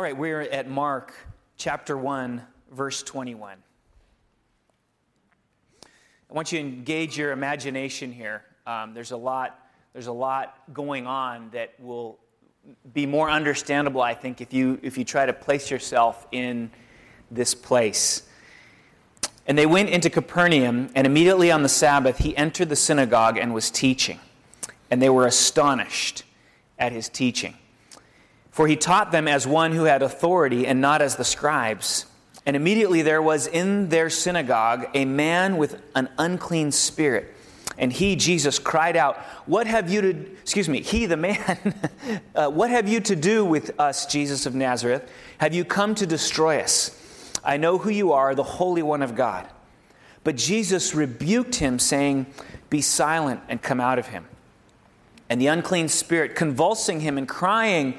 All right, we're at Mark chapter 1, verse 21. I want you to engage your imagination here. Um, there's, a lot, there's a lot going on that will be more understandable, I think, if you, if you try to place yourself in this place. And they went into Capernaum, and immediately on the Sabbath, he entered the synagogue and was teaching. And they were astonished at his teaching. For he taught them as one who had authority and not as the scribes. And immediately there was in their synagogue a man with an unclean spirit. And he, Jesus, cried out, What have you to, excuse me, he, the man, uh, what have you to do with us, Jesus of Nazareth? Have you come to destroy us? I know who you are, the Holy One of God. But Jesus rebuked him, saying, Be silent and come out of him. And the unclean spirit, convulsing him and crying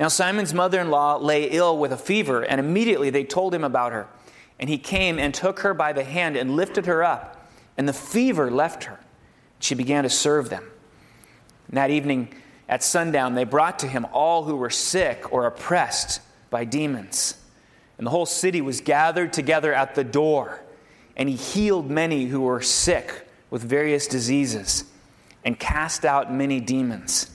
Now, Simon's mother in law lay ill with a fever, and immediately they told him about her. And he came and took her by the hand and lifted her up, and the fever left her. She began to serve them. And that evening at sundown, they brought to him all who were sick or oppressed by demons. And the whole city was gathered together at the door and he healed many who were sick with various diseases and cast out many demons.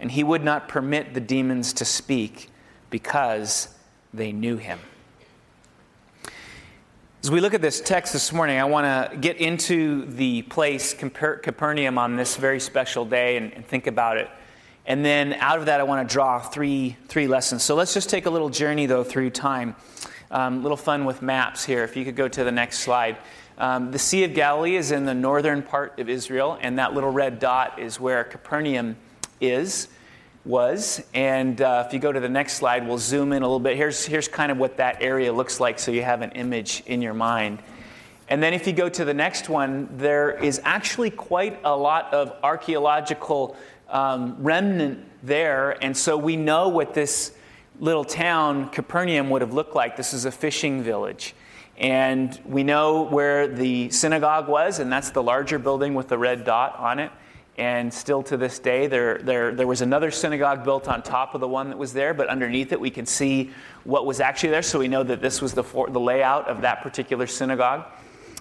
And he would not permit the demons to speak because they knew him. As we look at this text this morning, I want to get into the place Capernaum on this very special day and, and, think about it. And then out of that, I want to draw three, three lessons. So let's just take a little journey, though, through time. Um, little fun with maps here. If you could go to the next slide. Um, the Sea of Galilee is in the northern part of Israel, and that little red dot is where Capernaum is, was. And uh, if you go to the next slide, we'll zoom in a little bit. Here's, here's kind of what that area looks like so you have an image in your mind. And then if you go to the next one, there is actually quite a lot of archaeological um, remnant there. And so we know what this little town, Capernaum, would have looked like. This is a fishing village. And we know where the synagogue was, and that's the larger building with the red dot on it. And still to this day, there, there, there was another synagogue built on top of the one that was there, but underneath it, we can see what was actually there. So we know that this was the, for, the layout of that particular synagogue.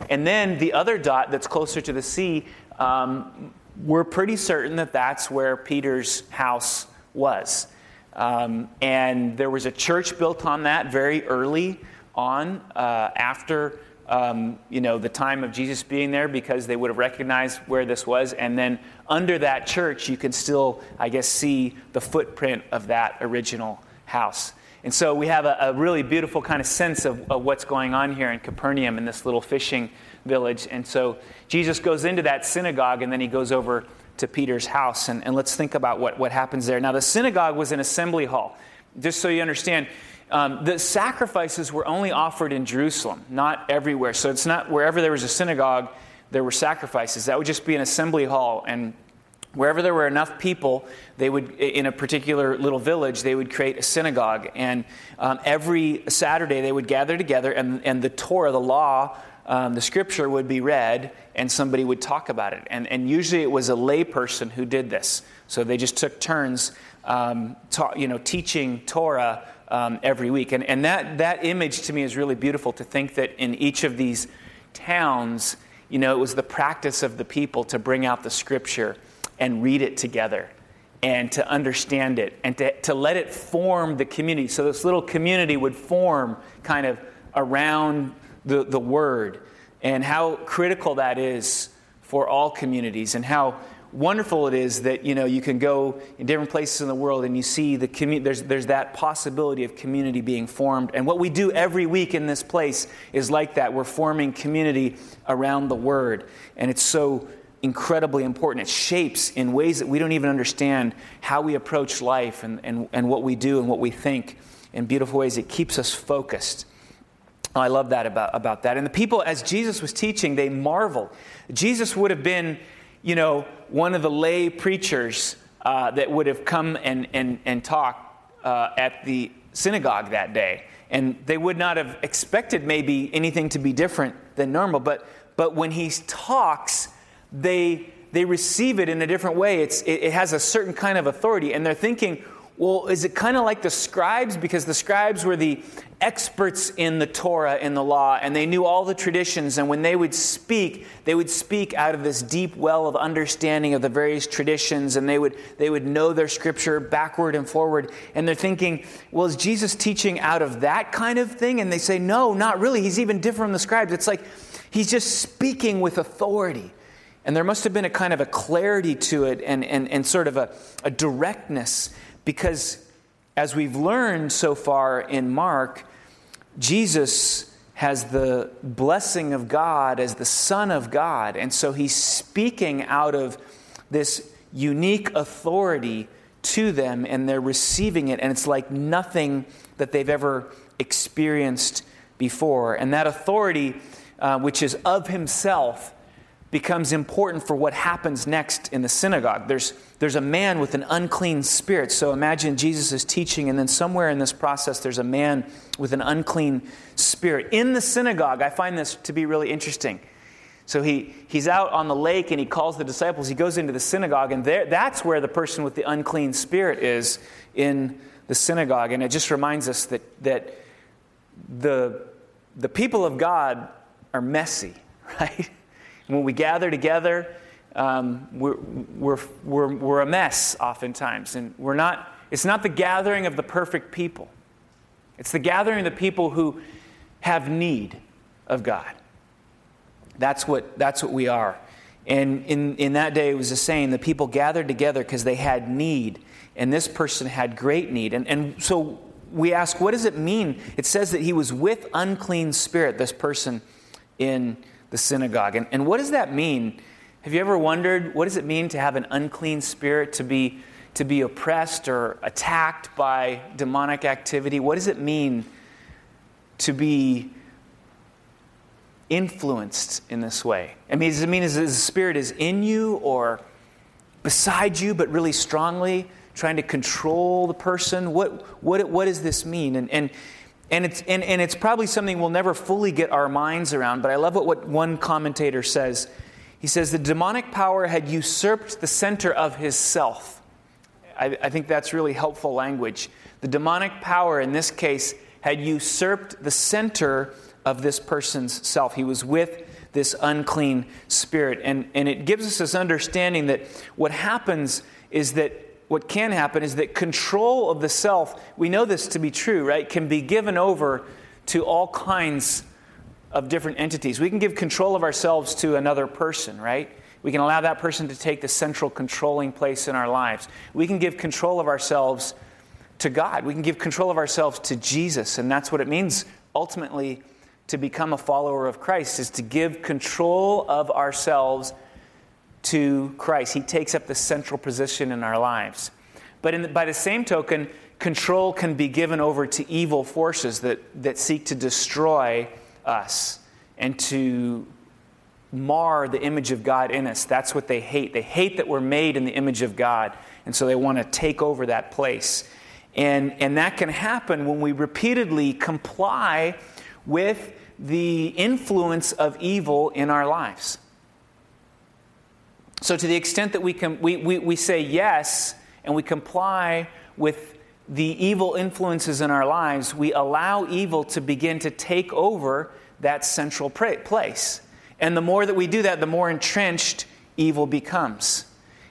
And then the other dot that's closer to the sea, um, we're pretty certain that that's where Peter's house was. Um, and there was a church built on that very early on uh, after um, you know the time of Jesus being there because they would have recognized where this was. And then under that church, you can still, I guess, see the footprint of that original house. And so we have a, a really beautiful kind of sense of, of, what's going on here in Capernaum in this little fishing village. And so Jesus goes into that synagogue and then he goes over to Peter's house. And, and let's think about what, what happens there. Now, the synagogue was an assembly hall. Just so you understand, um, the sacrifices were only offered in Jerusalem, not everywhere. So it's not wherever there was a synagogue, there were sacrifices. That would just be an assembly hall. And wherever there were enough people, they would, in a particular little village, they would create a synagogue. And um, every Saturday, they would gather together, and, and the Torah, the law, um, the scripture would be read and somebody would talk about it. And, and usually it was a layperson who did this. So they just took turns, um, ta- you know, teaching Torah um, every week. And, and that, that image to me is really beautiful to think that in each of these towns, you know, it was the practice of the people to bring out the scripture and read it together and to understand it and to, to let it form the community. So this little community would form kind of around the, the word and how critical that is for all communities and how wonderful it is that you know you can go in different places in the world and you see the community there's, there's that possibility of community being formed. And what we do every week in this place is like that. We're forming community around the word. And it's so incredibly important. It shapes in ways that we don't even understand how we approach life and, and, and what we do and what we think in beautiful ways. It keeps us focused. I love that about, about that. And the people, as Jesus was teaching, they marveled. Jesus would have been, you know, one of the lay preachers uh, that would have come and, and, and talked uh, at the synagogue that day. And they would not have expected maybe anything to be different than normal. But, but when he talks, they, they receive it in a different way. It's, it, it has a certain kind of authority. And they're thinking, well, is it kind of like the scribes? Because the scribes were the experts in the Torah, in the law, and they knew all the traditions. And when they would speak, they would speak out of this deep well of understanding of the various traditions, and they would, they would know their scripture backward and forward. And they're thinking, well, is Jesus teaching out of that kind of thing? And they say, no, not really. He's even different from the scribes. It's like he's just speaking with authority. And there must have been a kind of a clarity to it and, and, and sort of a, a directness because, as we've learned so far in Mark, Jesus has the blessing of God as the Son of God. And so he's speaking out of this unique authority to them, and they're receiving it. And it's like nothing that they've ever experienced before. And that authority, uh, which is of himself, becomes important for what happens next in the synagogue. There's, there's a man with an unclean spirit. So imagine Jesus is teaching, and then somewhere in this process, there's a man with an unclean spirit. In the synagogue, I find this to be really interesting. So he, he's out on the lake and he calls the disciples. He goes into the synagogue, and there, that's where the person with the unclean spirit is in the synagogue. And it just reminds us that, that the, the people of God are messy, right? When we gather together, um, we're, we're, we're, we're a mess oftentimes. And we're not, it's not the gathering of the perfect people, it's the gathering of the people who have need of God. That's what, that's what we are. And in, in that day, it was the same. The people gathered together because they had need, and this person had great need. And, and so we ask, what does it mean? It says that he was with unclean spirit, this person in the synagogue. And, and what does that mean? Have you ever wondered what does it mean to have an unclean spirit, to be, to be oppressed or attacked by demonic activity? What does it mean to be influenced in this way? I mean, does it mean is the spirit is in you or beside you, but really strongly trying to control the person? What, what, what does this mean? And, and and it's, and, and it's probably something we'll never fully get our minds around, but I love what, what one commentator says. He says, The demonic power had usurped the center of his self. I, I think that's really helpful language. The demonic power, in this case, had usurped the center of this person's self. He was with this unclean spirit. And, and it gives us this understanding that what happens is that what can happen is that control of the self, we know this to be true, right, can be given over to all kinds of different entities. We can give control of ourselves to another person, right? We can allow that person to take the central controlling place in our lives. We can give control of ourselves to God. We can give control of ourselves to Jesus, and that's what it means ultimately to become a follower of Christ is to give control of ourselves to Christ. He takes up the central position in our lives. But the, by the same token, control can be given over to evil forces that, that seek to destroy us and to mar the image of God in us. That's what they hate. They hate that we're made in the image of God, and so they want to take over that place. And, and that can happen when we repeatedly comply with the influence of evil in our lives. So, to the extent that we, can, we, we, we say yes and we comply with the evil influences in our lives, we allow evil to begin to take over that central place. And the more that we do that, the more entrenched evil becomes.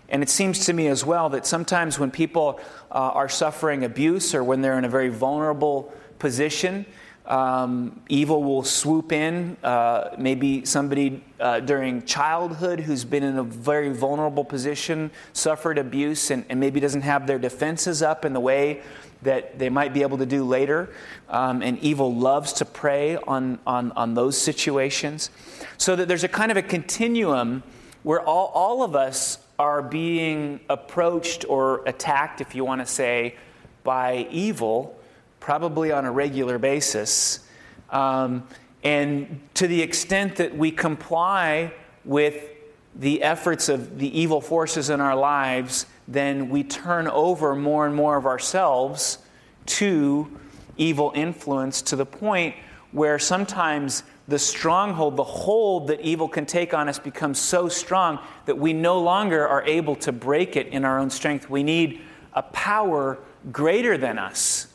And it seems to me as well that sometimes when people uh, are suffering abuse or when they're in a very vulnerable position, um, evil will swoop in. Uh, maybe somebody uh, during childhood who's been in a very vulnerable position, suffered abuse, and, and, maybe doesn't have their defenses up in the way that they might be able to do later. Um, and evil loves to prey on, on, on those situations. So that there's a kind of a continuum where all, all of us are being approached or attacked, if you want to say, by evil probably on a regular basis, Um, and to the extent that we comply with the efforts of the evil forces in our lives, then we turn over more and more of ourselves to evil influence to the point where sometimes the stronghold, the hold that evil can take on us becomes so strong that we no longer are able to break it in our own strength. We need a power greater than us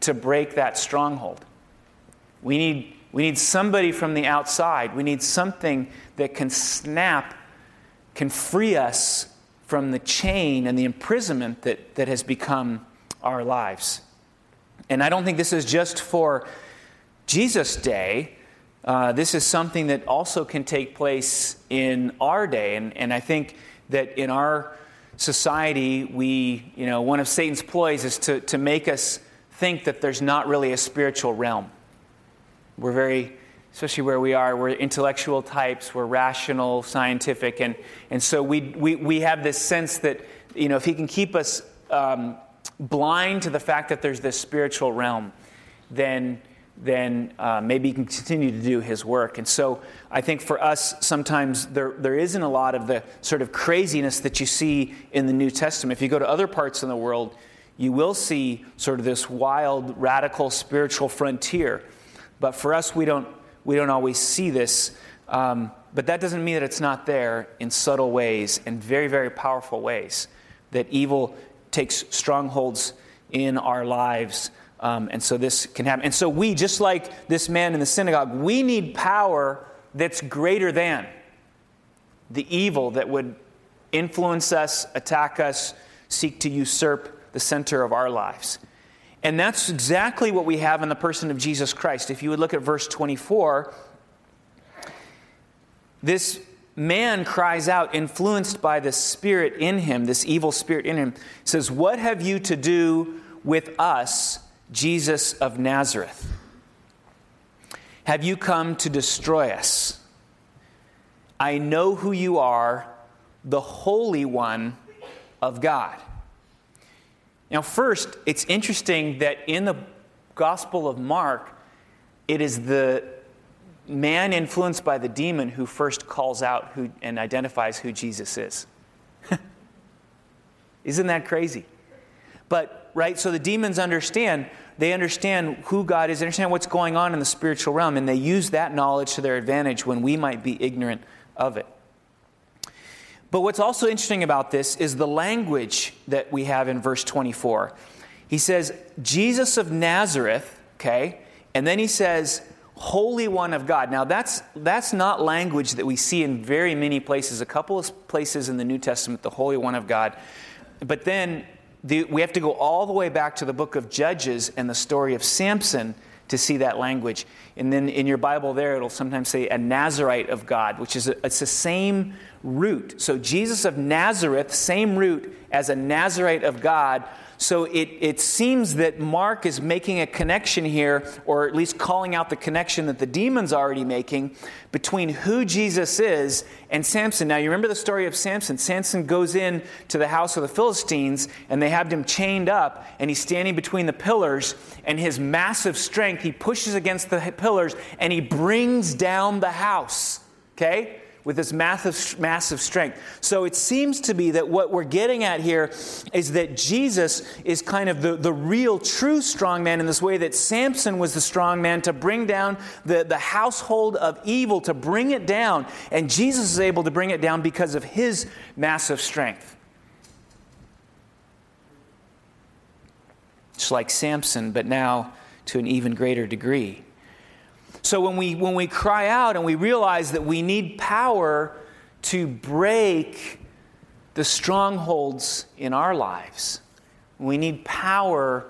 to break that stronghold. We need, we need somebody from the outside. We need something that can snap, can free us from the chain and the imprisonment that, that has become our lives. And I don't think this is just for Jesus' day. Uh, this is something that also can take place in our day. And, and I think that in our society, we, you know, one of Satan's ploys is to, to make us think that there's not really a spiritual realm. We're very, especially where we are, we're intellectual types, we're rational, scientific, and, and so we, we, we have this sense that, you know, if he can keep us um, blind to the fact that there's this spiritual realm, then, then uh, maybe he can continue to do his work. And so I think for us, sometimes there, there isn't a lot of the sort of craziness that you see in the New Testament. If you go to other parts in the world, you will see sort of this wild, radical spiritual frontier. But for us, we don't, we don't always see this. Um, but that doesn't mean that it's not there in subtle ways and very, very powerful ways. That evil takes strongholds in our lives. Um, and so this can happen. And so we, just like this man in the synagogue, we need power that's greater than the evil that would influence us, attack us, seek to usurp the center of our lives. And that's exactly what we have in the person of Jesus Christ. If you would look at verse 24, this man cries out, influenced by the spirit in him, this evil spirit in him, says, What have you to do with us, Jesus of Nazareth? Have you come to destroy us? I know who you are, the Holy One of God. Now, first, it's interesting that in the Gospel of Mark, it is the man influenced by the demon who first calls out who, and identifies who Jesus is. Isn't that crazy? But, right, so the demons understand, they understand who God is, they understand what's going on in the spiritual realm, and they use that knowledge to their advantage when we might be ignorant of it. But what's also interesting about this is the language that we have in verse 24. He says, Jesus of Nazareth, okay, and then he says, Holy One of God. Now, that's, that's not language that we see in very many places. A couple of places in the New Testament, the Holy One of God. But then the, we have to go all the way back to the book of Judges and the story of Samson to see that language. And then in your Bible there, it'll sometimes say a Nazarite of God, which is a, it's the same root. So Jesus of Nazareth, same root as a Nazarite of God. So it, it seems that Mark is making a connection here, or at least calling out the connection that the demon's already making between who Jesus is and Samson. Now, you remember the story of Samson. Samson goes in to the house of the Philistines, and they have him chained up, and he's standing between the pillars, and his massive strength, he pushes against the pillars, and he brings down the house. Okay? With this massive, massive strength. So it seems to be that what we're getting at here is that Jesus is kind of the, the real, true strong man in this way that Samson was the strong man to bring down the, the household of evil, to bring it down. And Jesus is able to bring it down because of his massive strength. Just like Samson, but now to an even greater degree. So when we, when we cry out and we realize that we need power to break the strongholds in our lives, we need power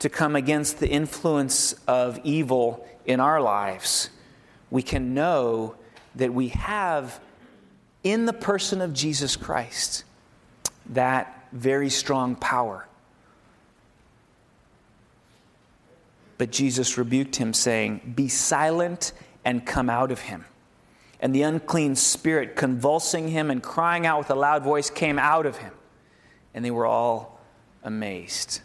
to come against the influence of evil in our lives, we can know that we have in the person of Jesus Christ that very strong power. But Jesus rebuked him, saying, Be silent and come out of him. And the unclean spirit, convulsing him and crying out with a loud voice, came out of him. And they were all amazed.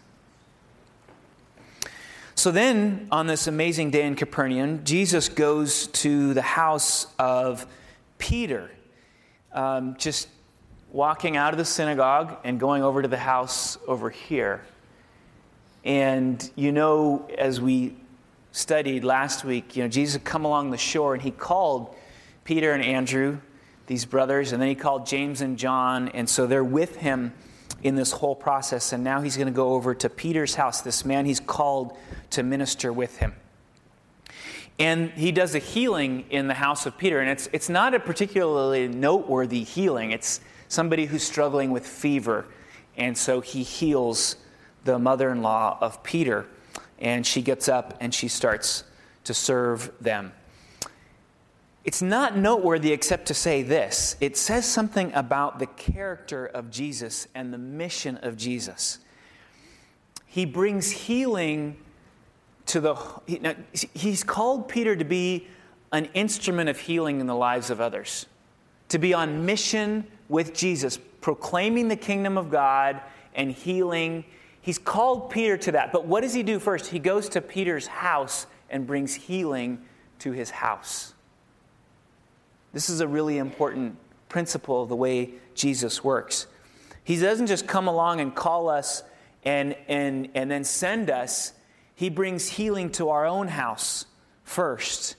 So then, on this amazing day in Capernaum, Jesus goes to the house of Peter, um, just walking out of the synagogue and going over to the house over here. And you know, as we studied last week, you know, Jesus had come along the shore and he called Peter and Andrew, these brothers, and then he called James and John. And so they're with him in this whole process. And now he's going to go over to Peter's house, this man he's called to minister with him. And he does a healing in the house of Peter. And it's, it's not a particularly noteworthy healing, it's somebody who's struggling with fever. And so he heals the mother in law of Peter. And she gets up and she starts to serve them. It's not noteworthy except to say this it says something about the character of Jesus and the mission of Jesus. He brings healing to the. He, now, he's called Peter to be an instrument of healing in the lives of others, to be on mission with Jesus, proclaiming the kingdom of God and healing. He's called Peter to that. But what does he do first? He goes to Peter's house and brings healing to his house. This is a really important principle of the way Jesus works. He doesn't just come along and call us and, and, and then send us, He brings healing to our own house first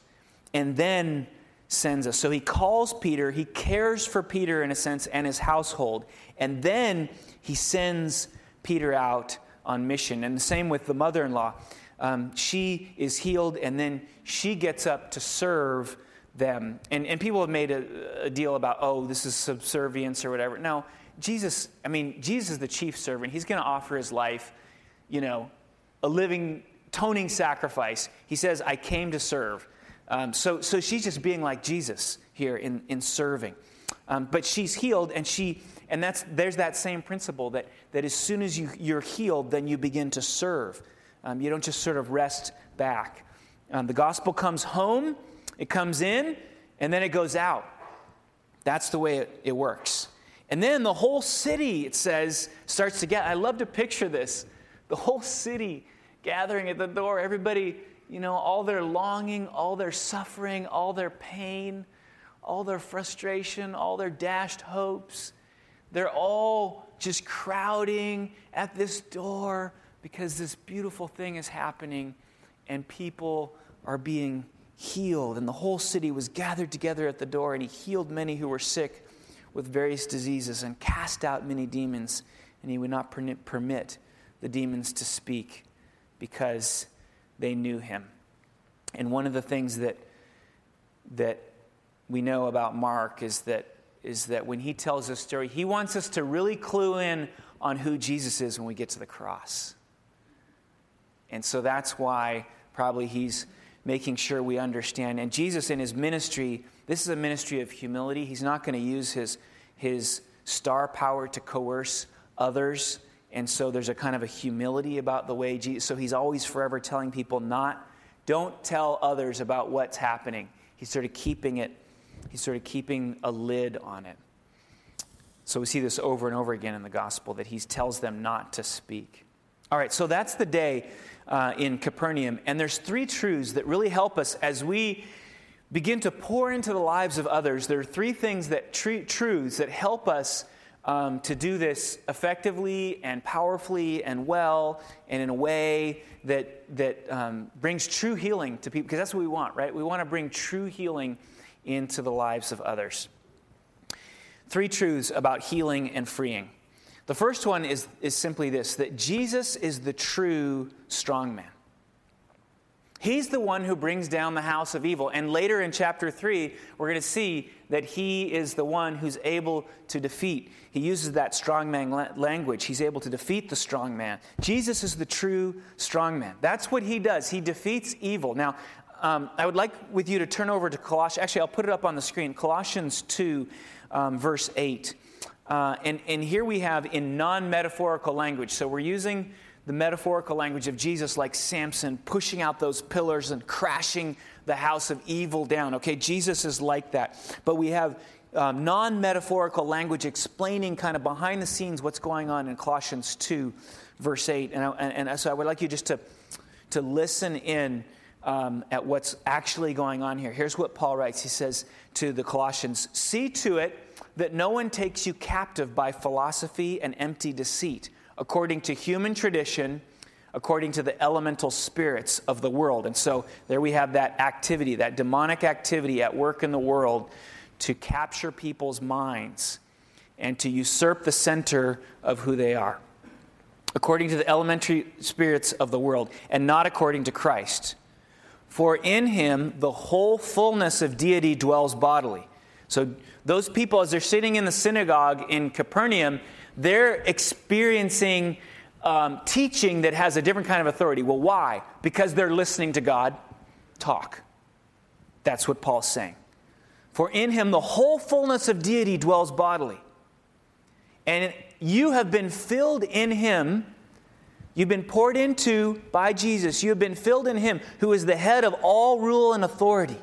and then sends us. So He calls Peter, He cares for Peter in a sense and his household, and then He sends Peter out on mission. And the same with the mother in law. Um, she is healed, and then she gets up to serve them. And, and people have made a, a deal about, oh, this is subservience or whatever. No, Jesus, I mean, Jesus is the chief servant. He's going to offer his life, you know, a living, toning sacrifice. He says, I came to serve. Um, so, so she's just being like Jesus here in, in serving. Um, but she's healed, and she, and that's there's that same principle that, that as soon as you, you're healed, then you begin to serve. Um, you don't just sort of rest back. Um, the gospel comes home, it comes in and then it goes out. That's the way it, it works. And then the whole city, it says, starts to get. I love to picture this. The whole city gathering at the door, everybody, you know, all their longing, all their suffering, all their pain, all their frustration, all their dashed hopes. They're all just crowding at this door because this beautiful thing is happening and people are being healed, and the whole city was gathered together at the door, and he healed many who were sick with various diseases and cast out many demons, and he would not permit the demons to speak because they knew him. And one of the things that that we know about Mark is that is that when he tells this story, he wants us to really clue in on who Jesus is when we get to the cross. And so that's why probably he's making sure we understand. And Jesus, in his ministry, this is a ministry of humility. He's not going to use his, his star power to coerce others. And so there's a kind of a humility about the way Jesus, so he's always forever telling people not, don't tell others about what's happening. He's sort of keeping it, he's sort of keeping a lid on it. So we see this over and over again in the gospel that he tells them not to speak. All right, so that's the day uh, in Capernaum. And there's three truths that really help us as we begin to pour into the lives of others. There are three things that tr- truths that help us um, to do this effectively and powerfully and well and in a way that, that um, brings true healing to people, because that's what we want, right? We want to bring true healing into the lives of others. Three truths about healing and freeing. The first one is, is simply this that Jesus is the true strong man. He's the one who brings down the house of evil. And later in chapter 3, we're going to see that he is the one who's able to defeat. He uses that strong man language. He's able to defeat the strong man. Jesus is the true strong man. That's what he does. He defeats evil. Now, um, I would like with you to turn over to Colossians. Actually, I'll put it up on the screen. Colossians 2, um, verse 8. Uh, and, and here we have in non metaphorical language. So we're using the metaphorical language of Jesus, like Samson pushing out those pillars and crashing the house of evil down. Okay, Jesus is like that. But we have um, non metaphorical language explaining kind of behind the scenes what's going on in Colossians 2, verse 8. And, I, and, and so I would like you just to to listen in um, at what's actually going on here. Here's what Paul writes He says to the Colossians See to it that no one takes you captive by philosophy and empty deceit, according to human tradition, according to the elemental spirits of the world. And so there we have that activity, that demonic activity at work in the world to capture people's minds and to usurp the center of who they are, according to the elementary spirits of the world, and not according to Christ. For in him the whole fullness of deity dwells bodily. So, those people, as they're sitting in the synagogue in Capernaum, they're experiencing um, teaching that has a different kind of authority. Well, why? Because they're listening to God talk. That's what Paul's saying. For in him the whole fullness of deity dwells bodily. And you have been filled in him. You've been poured into by Jesus. You have been filled in him, who is the head of all rule and authority.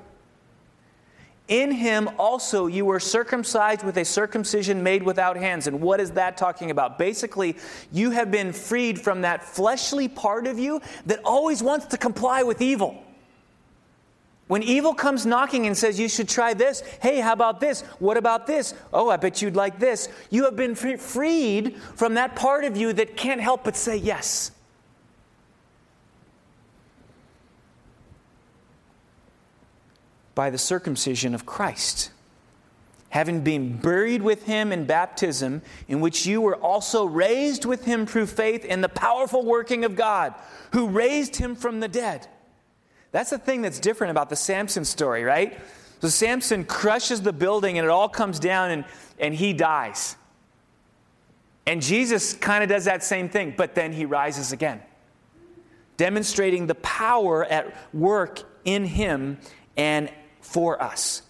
In him also you were circumcised with a circumcision made without hands. And what is that talking about? Basically, you have been freed from that fleshly part of you that always wants to comply with evil. When evil comes knocking and says, You should try this, hey, how about this? What about this? Oh, I bet you'd like this. You have been freed from that part of you that can't help but say yes. By the circumcision of Christ. Having been buried with him in baptism, in which you were also raised with him through faith in the powerful working of God, who raised him from the dead. That's the thing that's different about the Samson story, right? So Samson crushes the building and it all comes down and, and he dies. And Jesus kind of does that same thing, but then he rises again, demonstrating the power at work in him and for us.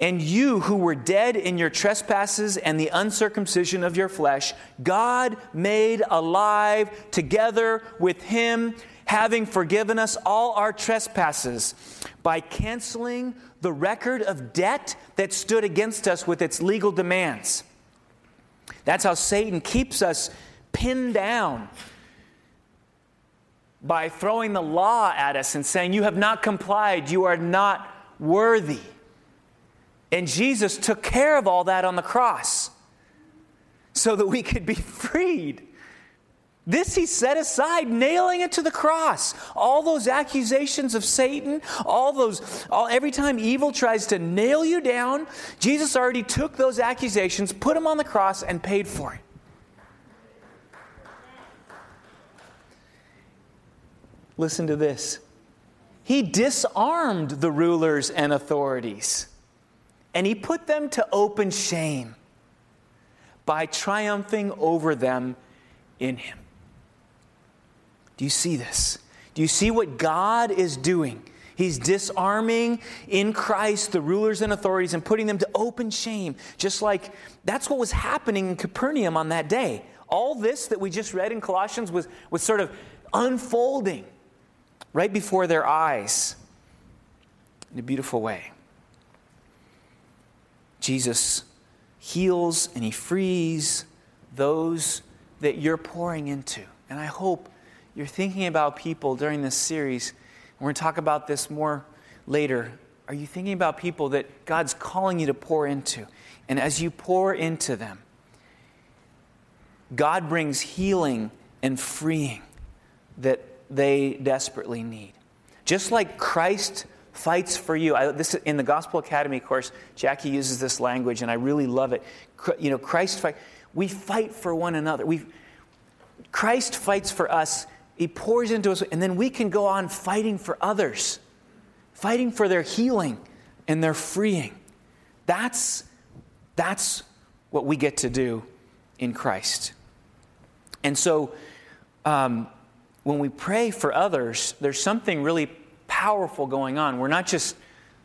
And you who were dead in your trespasses and the uncircumcision of your flesh, God made alive together with him having forgiven us all our trespasses by canceling the record of debt that stood against us with its legal demands. That's how Satan keeps us pinned down by throwing the law at us and saying, You have not complied, you are not worthy. And Jesus took care of all that on the cross so that we could be freed this he set aside, nailing it to the cross. All those accusations of Satan, all those, all, every time evil tries to nail you down, Jesus already took those accusations, put them on the cross, and paid for it. Listen to this. He disarmed the rulers and authorities, and he put them to open shame by triumphing over them in him. Do you see this? Do you see what God is doing? He's disarming in Christ the rulers and authorities and putting them to open shame, just like that's what was happening in Capernaum on that day. All this that we just read in Colossians was, was sort of unfolding right before their eyes in a beautiful way. Jesus heals and he frees those that you're pouring into. And I hope you're thinking about people during this series, and we're going to talk about this more later. Are you thinking about people that God's calling you to pour into? And as you pour into them, God brings healing and freeing that they desperately need. Just like Christ fights for you. I, this in the Gospel Academy course, Jackie uses this language, and I really love it. You know, Christ fight. We fight for one another. We, Christ fights for us he pours into us, and then we can go on fighting for others, fighting for their healing and their freeing. That's, that's what we get to do in Christ. And so, um, when we pray for others, there's something really powerful going on. We're not just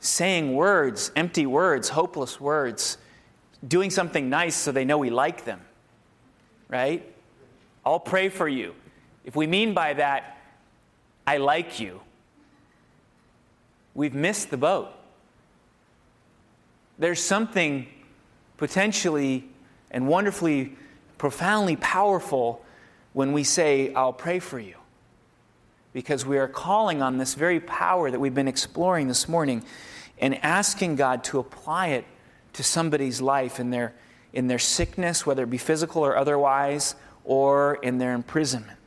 saying words, empty words, hopeless words, doing something nice so they know we like them, right? I'll pray for you. If we mean by that, I like you, we've missed the boat. There's something potentially and wonderfully, profoundly powerful when we say, I'll pray for you. because we are calling on this very power that we've been exploring this morning and asking God to apply it to somebody's life in their, in their sickness, whether it be physical or otherwise, or in their imprisonment.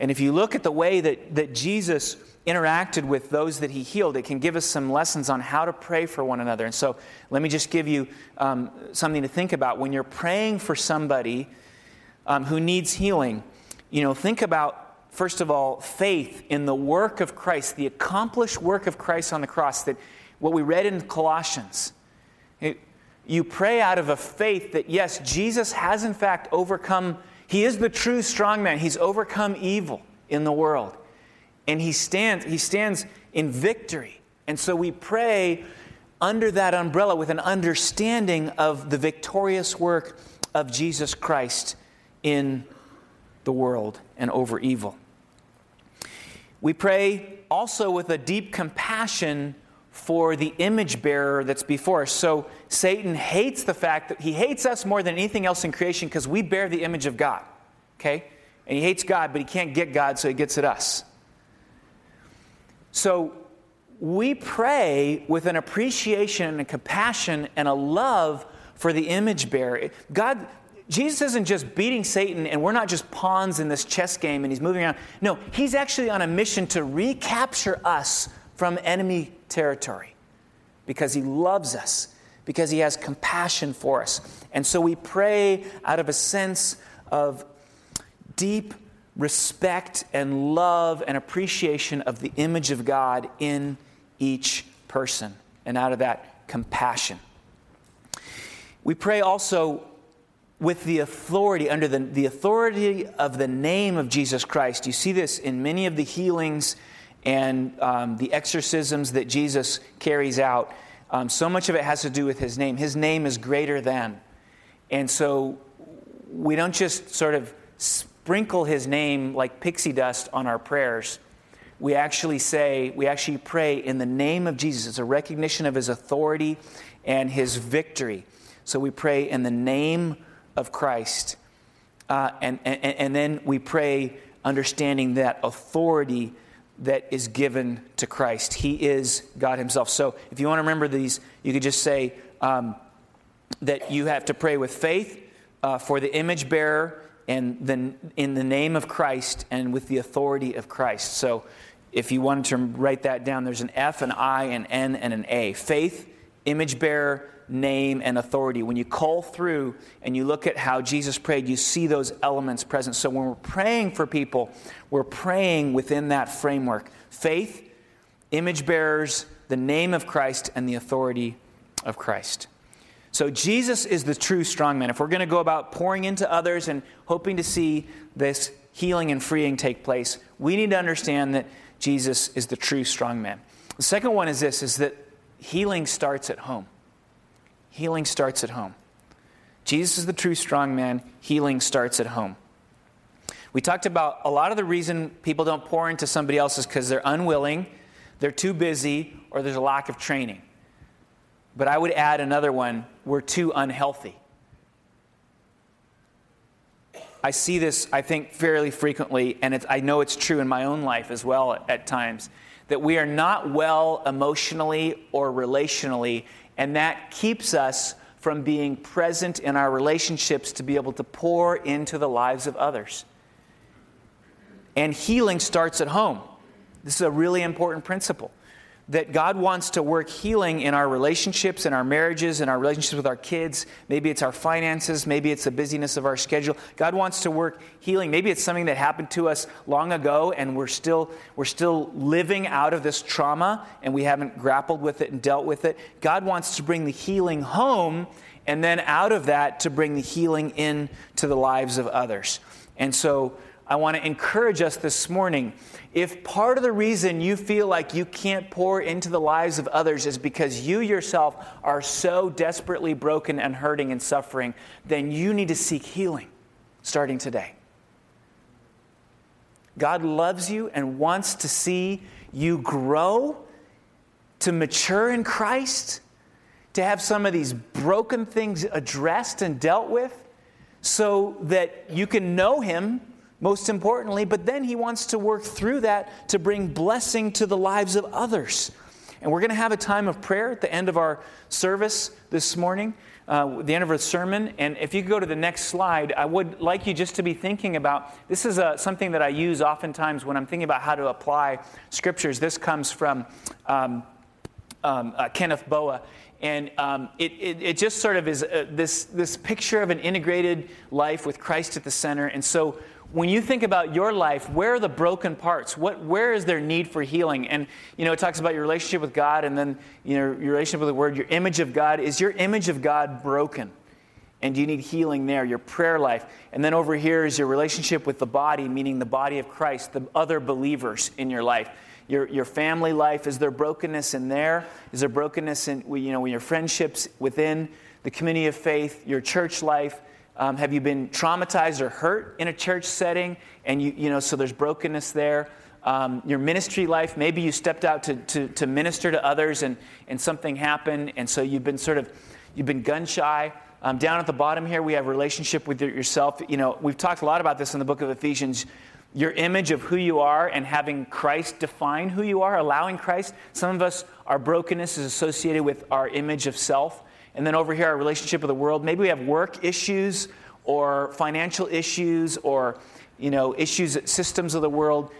And if you look at the way that, that Jesus interacted with those that he healed, it can give us some lessons on how to pray for one another. And so let me just give you um, something to think about. When you're praying for somebody um, who needs healing, you know, think about first of all, faith in the work of Christ, the accomplished work of Christ on the cross, that what we read in Colossians. It, you pray out of a faith that, yes, Jesus has in fact overcome, he is the true strong man. He's overcome evil in the world. And he stands, he stands in victory. And so we pray under that umbrella with an understanding of the victorious work of Jesus Christ in the world and over evil. We pray also with a deep compassion for the image bearer that's before us. So Satan hates the fact that he hates us more than anything else in creation because we bear the image of God. Okay? And he hates God, but he can't get God, so he gets at us. So we pray with an appreciation and a compassion and a love for the image bearer. God, Jesus isn't just beating Satan and we're not just pawns in this chess game and he's moving around. No, he's actually on a mission to recapture us from enemy territory because he loves us, because he has compassion for us. And so we pray out of a sense of deep respect and love and appreciation of the image of God in each person, and out of that, compassion. We pray also with the authority, under the, the authority of the name of Jesus Christ. You see this in many of the healings and um, the exorcisms that Jesus carries out. Um, so much of it has to do with his name. His name is greater than. And so we don't just sort of sprinkle his name like pixie dust on our prayers. We actually say, we actually pray in the name of Jesus. It's a recognition of his authority and his victory. So we pray in the name of Christ. Uh, and, and, and then we pray understanding that authority that is given to Christ. He is God Himself. So if you want to remember these, you could just say um, that you have to pray with faith uh, for the image bearer and then in the name of Christ and with the authority of Christ. So if you wanted to write that down, there's an F, an I, an N, and an A. Faith, image bearer, name, and authority. When you call through and you look at how Jesus prayed, you see those elements present. So when we're praying for people, we're praying within that framework faith, image bearers, the name of Christ, and the authority of Christ. So Jesus is the true strong man. If we're going to go about pouring into others and hoping to see this healing and freeing take place, we need to understand that Jesus is the true strong man. The second one is this is that healing starts at home. Healing starts at home. Jesus is the true strong man. Healing starts at home. We talked about a lot of the reason people don't pour into somebody else is because they're unwilling, they're too busy, or there's a lack of training. But I would add another one we're too unhealthy. I see this, I think, fairly frequently, and I know it's true in my own life as well at, at times, that we are not well emotionally or relationally and that keeps us from being present in our relationships to be able to pour into the lives of others. And healing starts at home. This is a really important principle that God wants to work healing in our relationships, in our marriages, in our relationships with our kids. Maybe it's our finances, maybe it's the busyness of our schedule. God wants to work healing. Maybe it's something that happened to us long ago and we're still we're still living out of this trauma and we haven't grappled with it and dealt with it. God wants to bring the healing home and then out of that to bring the healing in to the lives of others. And so I want to encourage us this morning. If part of the reason you feel like you can't pour into the lives of others is because you yourself are so desperately broken and hurting and suffering, then you need to seek healing starting today. God loves you and wants to see you grow, to mature in Christ, to have some of these broken things addressed and dealt with so that you can know Him most importantly, but then he wants to work through that to bring blessing to the lives of others. And we're going to have a time of prayer at the end of our service this morning, uh, the end of our sermon. And if you go to the next slide, I would like you just to be thinking about this is a, uh, something that I use oftentimes when I'm thinking about how to apply scriptures. This comes from um, um, uh, Kenneth Boa. And um, it, it, it, just sort of is uh, this, this picture of an integrated life with Christ at the center. And so when you think about your life, where are the broken parts? What, where is there need for healing? And, you know, it talks about your relationship with God and then, you know, your relationship with the Word, your image of God. Is your image of God broken? And do you need healing there? Your prayer life. And then over here is your relationship with the body, meaning the body of Christ, the other believers in your life. Your, your family life, is there brokenness in there? Is there brokenness in, you know, your friendships within the community of faith, your church life? Um, have you been traumatized or hurt in a church setting? And you, you know, so there's brokenness there. Um, your ministry life, maybe you stepped out to, to, to minister to others and, and something happened, and so you've been sort of, you've been gun shy. Um, down at the bottom here, we have relationship with yourself. You know, we've talked a lot about this in the book of Ephesians. Your image of who you are and having Christ define who you are, allowing Christ. Some of us, our brokenness is associated with our image of self. And then over here, our relationship with the world. Maybe we have work issues or financial issues or you know issues systems of the world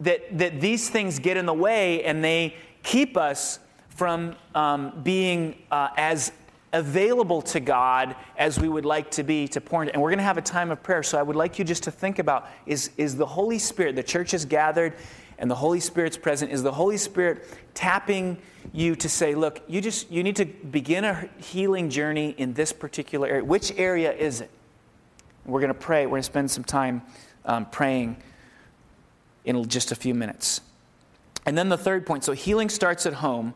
that, that these things get in the way and they keep us from um, being uh, as available to God as we would like to be to pour into. And we're going to have a time of prayer. So I would like you just to think about is, is the Holy Spirit, the church is gathered and the Holy Spirit's present, is the Holy Spirit tapping you to say, look, you just you need to begin a healing journey in this particular area. Which area is it? We're going to pray. We're going to spend some time um, praying in just a few minutes. And then the third point so healing starts at home.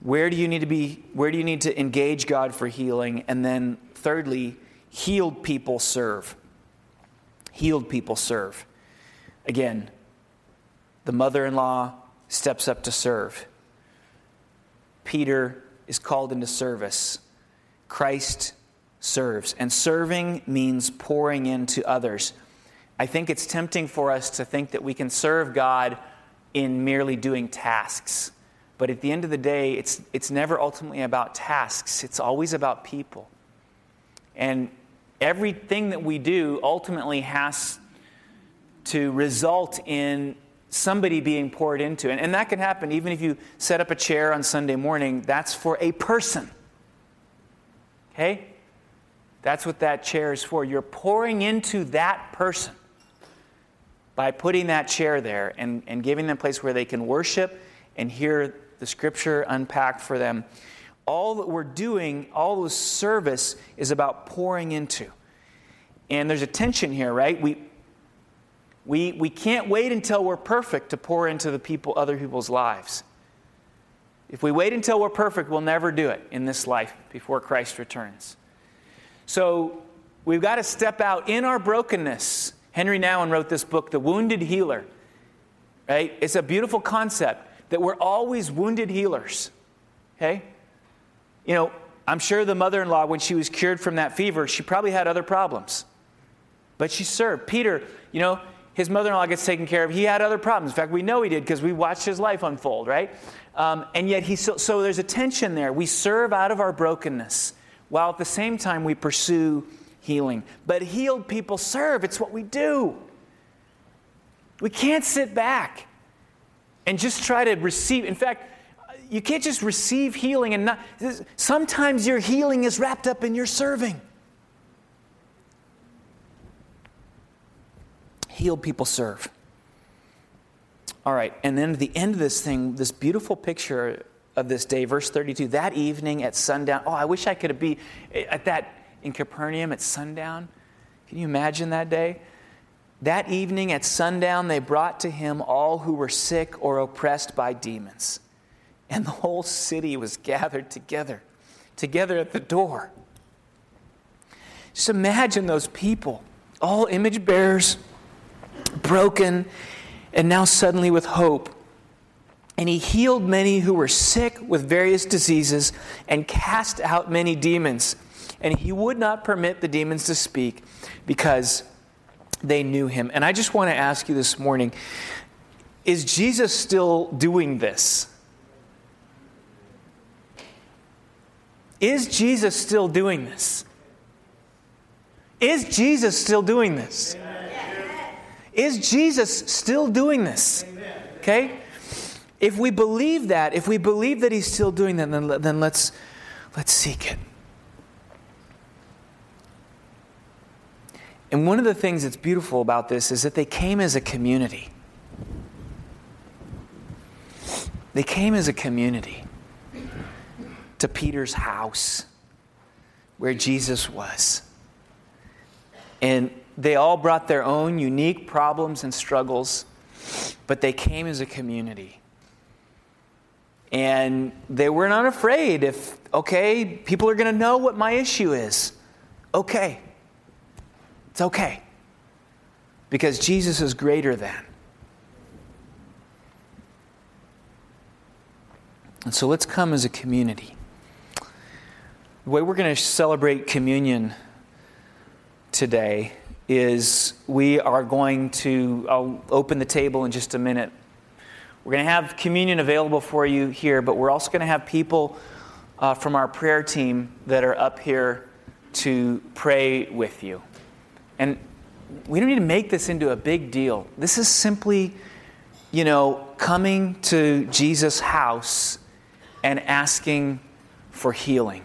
Where do you need to be? Where do you need to engage God for healing? And then thirdly, healed people serve. Healed people serve. Again, the mother in law steps up to serve. Peter is called into service. Christ serves. And serving means pouring into others. I think it's tempting for us to think that we can serve God in merely doing tasks. But at the end of the day, it's, it's never ultimately about tasks, it's always about people. And everything that we do ultimately has to result in somebody being poured into. And, and that can happen even if you set up a chair on Sunday morning, that's for a person. Okay? That's what that chair is for. You're pouring into that person by putting that chair there and, and giving them a place where they can worship and hear the scripture unpacked for them. All that we're doing, all this service is about pouring into. And there's a tension here, right? We, we, we can't wait until we're perfect to pour into the people, other people's lives. If we wait until we're perfect, we'll never do it in this life before Christ returns. So we've got to step out in our brokenness. Henry Nouwen wrote this book, The Wounded Healer. Right? It's a beautiful concept that we're always wounded healers. Okay? You know, I'm sure the mother in law, when she was cured from that fever, she probably had other problems. But she served. Peter, you know, his mother in law gets taken care of. He had other problems. In fact, we know he did because we watched his life unfold, right? Um, and yet, he so, so there's a tension there. We serve out of our brokenness while at the same time we pursue healing. But healed people serve, it's what we do. We can't sit back and just try to receive. In fact, you can't just receive healing and not. Sometimes your healing is wrapped up in your serving. Healed people serve. All right, and then at the end of this thing, this beautiful picture of this day, verse 32, that evening at sundown. Oh, I wish I could have be eh, at that in Capernaum at sundown. Can you imagine that day? That evening at sundown, they brought to him all who were sick or oppressed by demons. And the whole city was gathered together, together at the door. Just imagine those people, all image bearers broken, and now suddenly with hope. And he healed many who were sick with various diseases and cast out many demons. And he would not permit the demons to speak because they knew him. And I just want to ask you this morning is Jesus still doing this? Is Jesus still doing this? Is Jesus still doing this? Is Jesus still doing this? Okay? If we believe that, if we believe that he's still doing that, then, then let's, let's seek it. And one of the things that's beautiful about this is that they came as a community. They came as a community to Peter's house where Jesus was. And they all brought their own unique problems and struggles, but they came as a community. And they were not afraid if, okay, people are going to know what my issue is. Okay. It's okay. Because Jesus is greater than. And so let's come as a community. The way we're going to celebrate communion today is we are going to, I'll open the table in just a minute. We're going to have communion available for you here, but we're also going to have people uh, from our prayer team that are up here to pray with you. And we don't need to make this into a big deal. This is simply, you know, coming to Jesus' house and asking for healing.